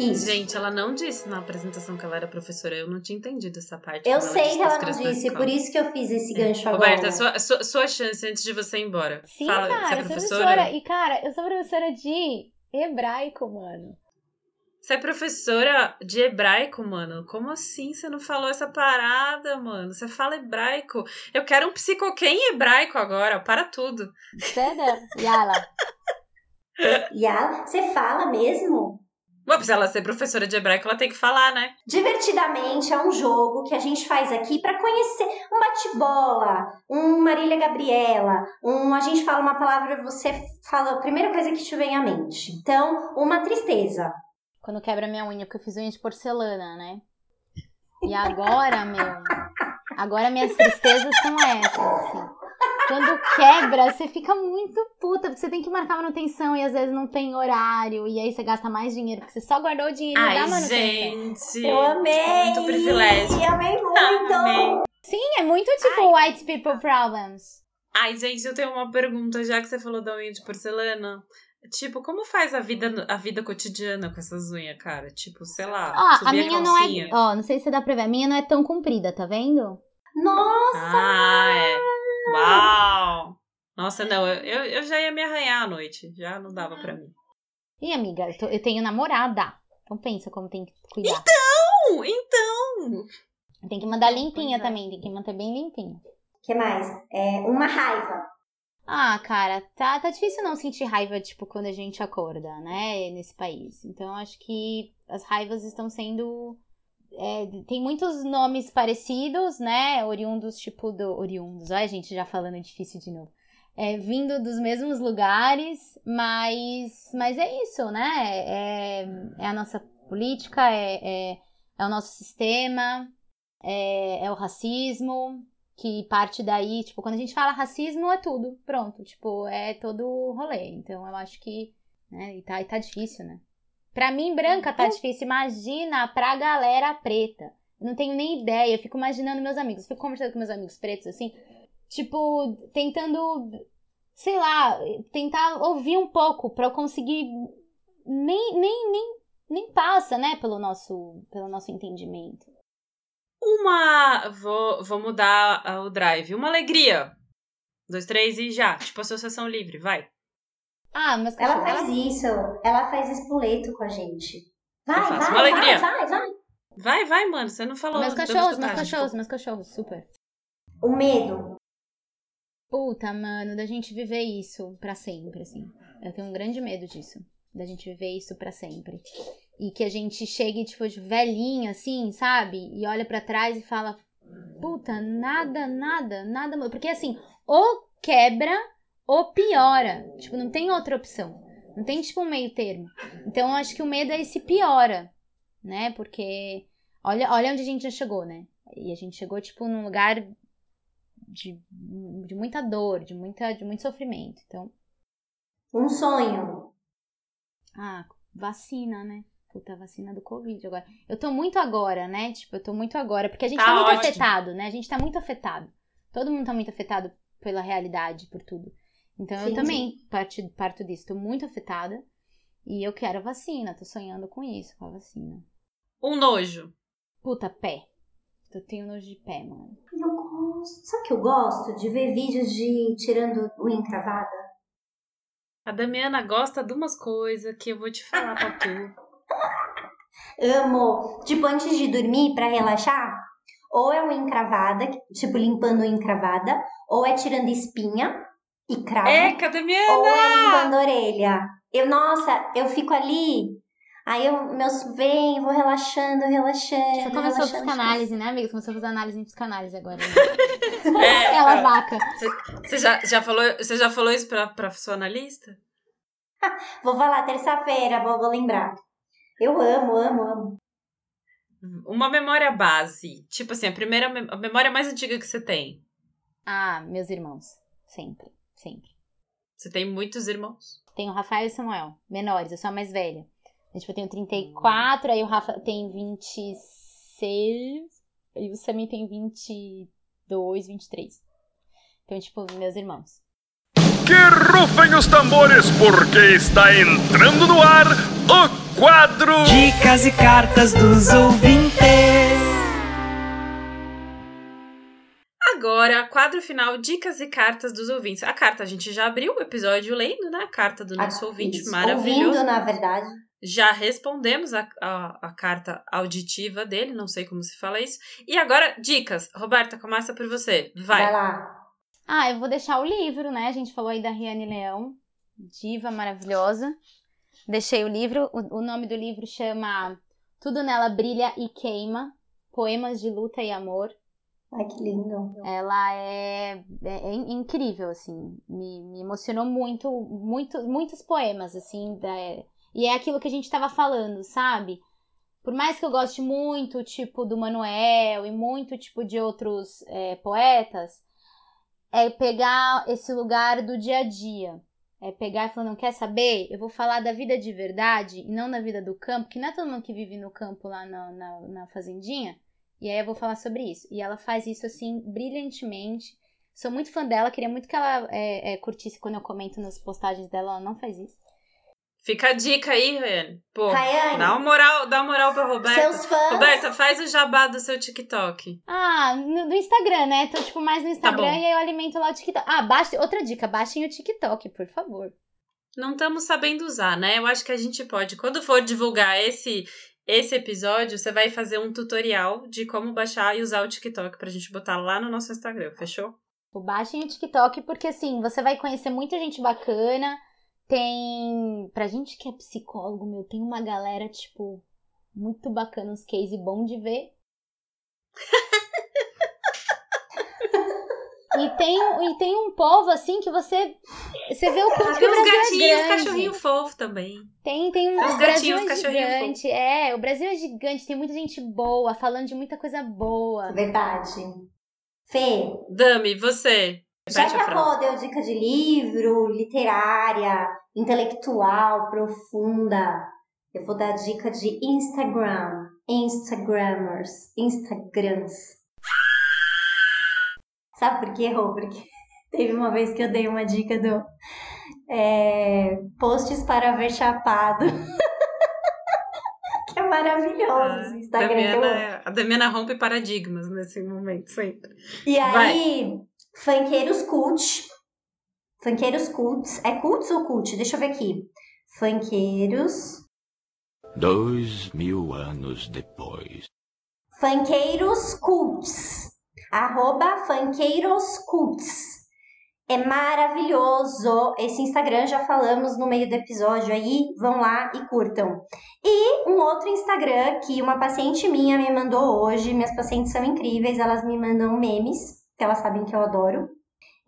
Isso. Gente, ela não disse na apresentação que ela era professora. Eu não tinha entendido essa parte. eu sei que ela não disse, por isso que eu fiz esse gancho Roberta, agora. sua, sua, sua chance antes de você ir embora. Sim, Fala, cara, você é eu sou professora? professora. E, cara, eu sou professora de hebraico, mano. Você é professora de hebraico, mano? Como assim você não falou essa parada, mano? Você fala hebraico. Eu quero um psicoquê em hebraico agora. Para tudo. Sério? Yala. Ela, você fala mesmo? Bom, se ela ser professora de hebraico, ela tem que falar, né? Divertidamente é um jogo que a gente faz aqui pra conhecer um bate-bola, um Marília Gabriela, um a gente fala uma palavra você fala a primeira coisa que te vem à mente. Então, uma tristeza. Quando quebra minha unha, porque eu fiz unha de porcelana, né? E agora, meu. Agora minhas tristezas são essas, assim. Quando quebra, você fica muito puta, porque você tem que marcar manutenção e às vezes não tem horário, e aí você gasta mais dinheiro, porque você só guardou o dinheiro da Ai, manutenção. gente. Eu amei! Muito privilégio. Eu amei muito! Amei. Sim, é muito tipo white people problems. Ai, gente, eu tenho uma pergunta, já que você falou da unha de porcelana. Tipo, como faz a vida, a vida cotidiana com essas unhas, cara? Tipo, sei lá, Ó, a minha não calcinha. é. Ó, não sei se dá pra ver. A minha não é tão comprida, tá vendo? Nossa! Ah, é. Uau! Nossa, não, eu, eu, já ia me arranhar à noite. Já não dava pra mim. Ih, amiga, eu, tô- eu tenho namorada. Então pensa como tem que cuidar. Não, então! Tem que mandar limpinha é. também, tem que manter bem limpinho. O que mais? É uma raiva. Ah, cara, tá, tá difícil não sentir raiva, tipo, quando a gente acorda, né, nesse país. Então, eu acho que as raivas estão sendo. É, tem muitos nomes parecidos, né? Oriundos, tipo, do. Oriundos, olha a gente já falando difícil de novo. É, vindo dos mesmos lugares, mas, mas é isso, né? É, é a nossa política, é, é, é o nosso sistema, é, é o racismo, que parte daí, tipo, quando a gente fala racismo é tudo, pronto, tipo, é todo o rolê. Então eu acho que, né, e tá, e tá difícil, né? Pra mim, branca tá difícil, imagina pra galera preta. Não tenho nem ideia, eu fico imaginando meus amigos, fico conversando com meus amigos pretos, assim, tipo, tentando, sei lá, tentar ouvir um pouco pra eu conseguir, nem, nem, nem, nem passa, né, pelo nosso, pelo nosso entendimento. Uma. Vou, vou mudar o drive. Uma alegria. Dois, três e já. Tipo, associação livre, vai. Ah, mas Ela faz isso. Ela faz espoleto com a gente. Vai, vai, alegria. vai, vai, vai. Vai, vai, mano. Você não falou. Meus cachorros, meus cachorros, meus cachorros, super. O medo. Puta, mano, da gente viver isso pra sempre, assim. Eu tenho um grande medo disso. Da gente viver isso pra sempre. E que a gente chegue, tipo, de velhinha, assim, sabe? E olha pra trás e fala: Puta, nada, nada, nada. mudou." Porque, assim, ou quebra ou piora. Tipo, não tem outra opção. Não tem, tipo, um meio termo. Então, eu acho que o medo é esse piora, né? Porque olha, olha onde a gente já chegou, né? E a gente chegou, tipo, num lugar de, de muita dor, de, muita, de muito sofrimento. Então, Um sonho. ah, vacina, né? Puta, vacina do Covid agora. Eu tô muito agora, né? Tipo, eu tô muito agora, porque a gente tá, Tá muito ótimo. afetado, né? A gente tá muito afetado. Todo mundo tá muito afetado pela realidade, por tudo. Então eu Sim, também parto, parto disso. Tô muito afetada. E eu quero vacina, tô sonhando com isso, com a vacina. Um nojo. Puta, pé. Eu tenho nojo de pé, mano. Eu sabe que eu gosto? De ver vídeos de tirando unha encravada. A Damiana gosta de umas coisas que eu vou te falar pra tu. Amo. Tipo, antes de dormir, pra relaxar, ou é uma encravada, tipo, limpando unha encravada, ou é tirando espinha e cravo, É, que a ou é Damiana! limpando a orelha. Eu, nossa, eu fico ali, aí eu, meus vem, vou relaxando, relaxando. Você começou relaxando, psicanálise, né, amiga? Você começou a fazer análise em psicanálise agora. Né? É, Aquela cara, vaca. você, já, já falou, você já falou isso pra, pra sua analista? Vou falar terça-feira, vou, vou lembrar. Eu amo, amo, amo. Uma memória base. Tipo assim, a primeira mem- a memória mais antiga que você tem. Ah, meus irmãos. Sempre, sempre. Você tem muitos irmãos? Tenho o Rafael e o Samuel, menores, eu sou a mais velha. Então, tipo, eu tenho 34, aí o Rafa tem 26, e o Samir tem 22, 23. Então, tipo, meus irmãos. Que rufem os tambores, porque está entrando no ar o quadro Dicas e cartas dos ouvintes. Agora, quadro final, dicas e cartas dos ouvintes. A carta, a gente já abriu o episódio lendo, né? A carta do nosso Ah, ouvinte, isso. maravilhoso. Ouvindo, na verdade. Já respondemos a, a, a carta auditiva dele, não sei como se fala isso. E agora, dicas. Roberta, começa por você. Vai. Vai lá. Ah, eu vou deixar o livro, né? A gente falou aí da Riane Leão, diva maravilhosa. Deixei o livro, o, o nome do livro chama Tudo Nela Brilha e Queima, Poemas de Luta e Amor. Ai, que lindo. Ela é, é- é in- incrível, assim. Me, me emocionou muito, muito, muitos poemas, assim. da- e é aquilo que a gente tava falando, sabe? Por mais que eu goste muito, tipo, do Manuel e muito, tipo, de outros é, poetas, é pegar esse lugar do dia a dia. É pegar e falar, não quer saber? Eu vou falar da vida de verdade e não da vida do campo, que não é todo mundo que vive no campo lá na, na, na fazendinha. E aí eu vou falar sobre isso. E ela faz isso assim brilhantemente. Sou muito fã dela, queria muito que ela é, é, curtisse quando eu comento nas postagens dela. Ela não faz isso. Fica a dica aí, Rayane. Pô, Rayane. dá uma moral, dá uma moral pra Roberta. Seus fãs. Roberta, faz o jabá do seu TikTok. Ah, no, no Instagram, né? Tô tipo mais no Instagram bom. e aí eu alimento lá o TikTok. Ah, baixe, outra dica, baixem o TikTok, por favor. Não estamos sabendo usar, né? Eu acho que a gente pode. Quando for divulgar esse esse episódio, você vai fazer um tutorial de como baixar e usar o TikTok pra gente botar lá no nosso Instagram, fechou? Tipo, Baixem o TikTok porque assim, você vai conhecer muita gente bacana. Tem. Pra gente que é psicólogo, meu, tem uma galera, tipo, muito bacana, uns case bom de ver. e, tem, e tem um povo, assim, que você. Você vê o quanto que Tem o uns Brasil gatinhos, é grande. cachorrinho fofo também. Tem, tem um. Os gatinhos, é cachorrinho gigante. É, o Brasil é gigante, tem muita gente boa, falando de muita coisa boa. Verdade. Fê, Dami, você. já que a. Rô deu dica de livro, literária, intelectual, profunda, eu vou dar dica de Instagram. Instagrammers. Instagrams. Sabe por quê, Rô? Porque teve uma vez que eu dei uma dica do é, posts para ver chapado. que é maravilhoso esse Instagram. que. Damiana, a Damiana rompe paradigmas nesse momento, sempre. E aí, funkeiros cult. Funkeiros cults. É cults ou cult? Deixa eu ver aqui. Funkeiros. Dois mil anos depois. Funkeiros cults. Arroba funkeiros cults. É maravilhoso. Esse Instagram já falamos no meio do episódio aí. Vão lá e curtam. E um outro Instagram que uma paciente minha me mandou hoje. Minhas pacientes são incríveis, elas me mandam memes, que elas sabem que eu adoro.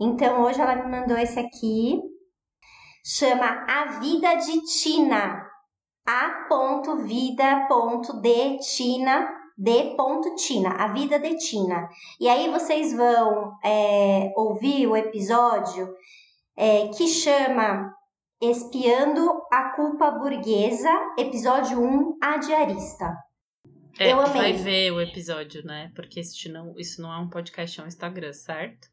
Então hoje ela me mandou esse aqui. Chama A Vida de Tina. A.vida.de De Tina. A Vida de Tina. E aí vocês vão é, ouvir o episódio é, que chama Espiando a Culpa Burguesa, episódio 1, A Diarista. É, Eu amei. vai ver o episódio, né? Porque isso não, isso não é um podcast, é um Instagram, certo?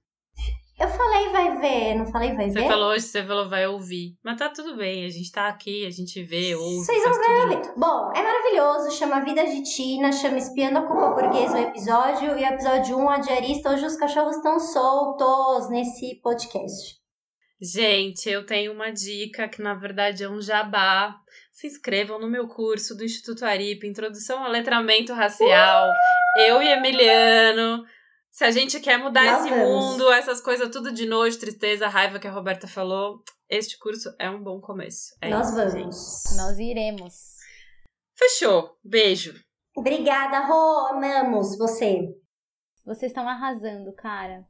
Eu falei vai ver, não falei vai Você ver? falou hoje, você falou vai ouvir. Mas tá tudo bem, a gente tá aqui, a gente vê, ouve. Vocês vão tudo ver. Bom, é maravilhoso, chama Vida de Tina, chama Espiando a Culpa Burguesa o episódio, e o episódio 1, a diarista, hoje os cachorros estão soltos nesse podcast. Gente, eu tenho uma dica que na verdade é um jabá. Se inscrevam no meu curso do Instituto Aripa, Introdução ao Letramento Racial. Eu e Emiliano. Se a gente quer mudar Nós esse vamos. mundo, essas coisas tudo de nojo, tristeza, raiva que a Roberta falou, este curso é um bom começo. É Nós isso, vamos. gente. Nós iremos. Fechou. Beijo. Obrigada, Rô, amamos você. Vocês estão arrasando, cara.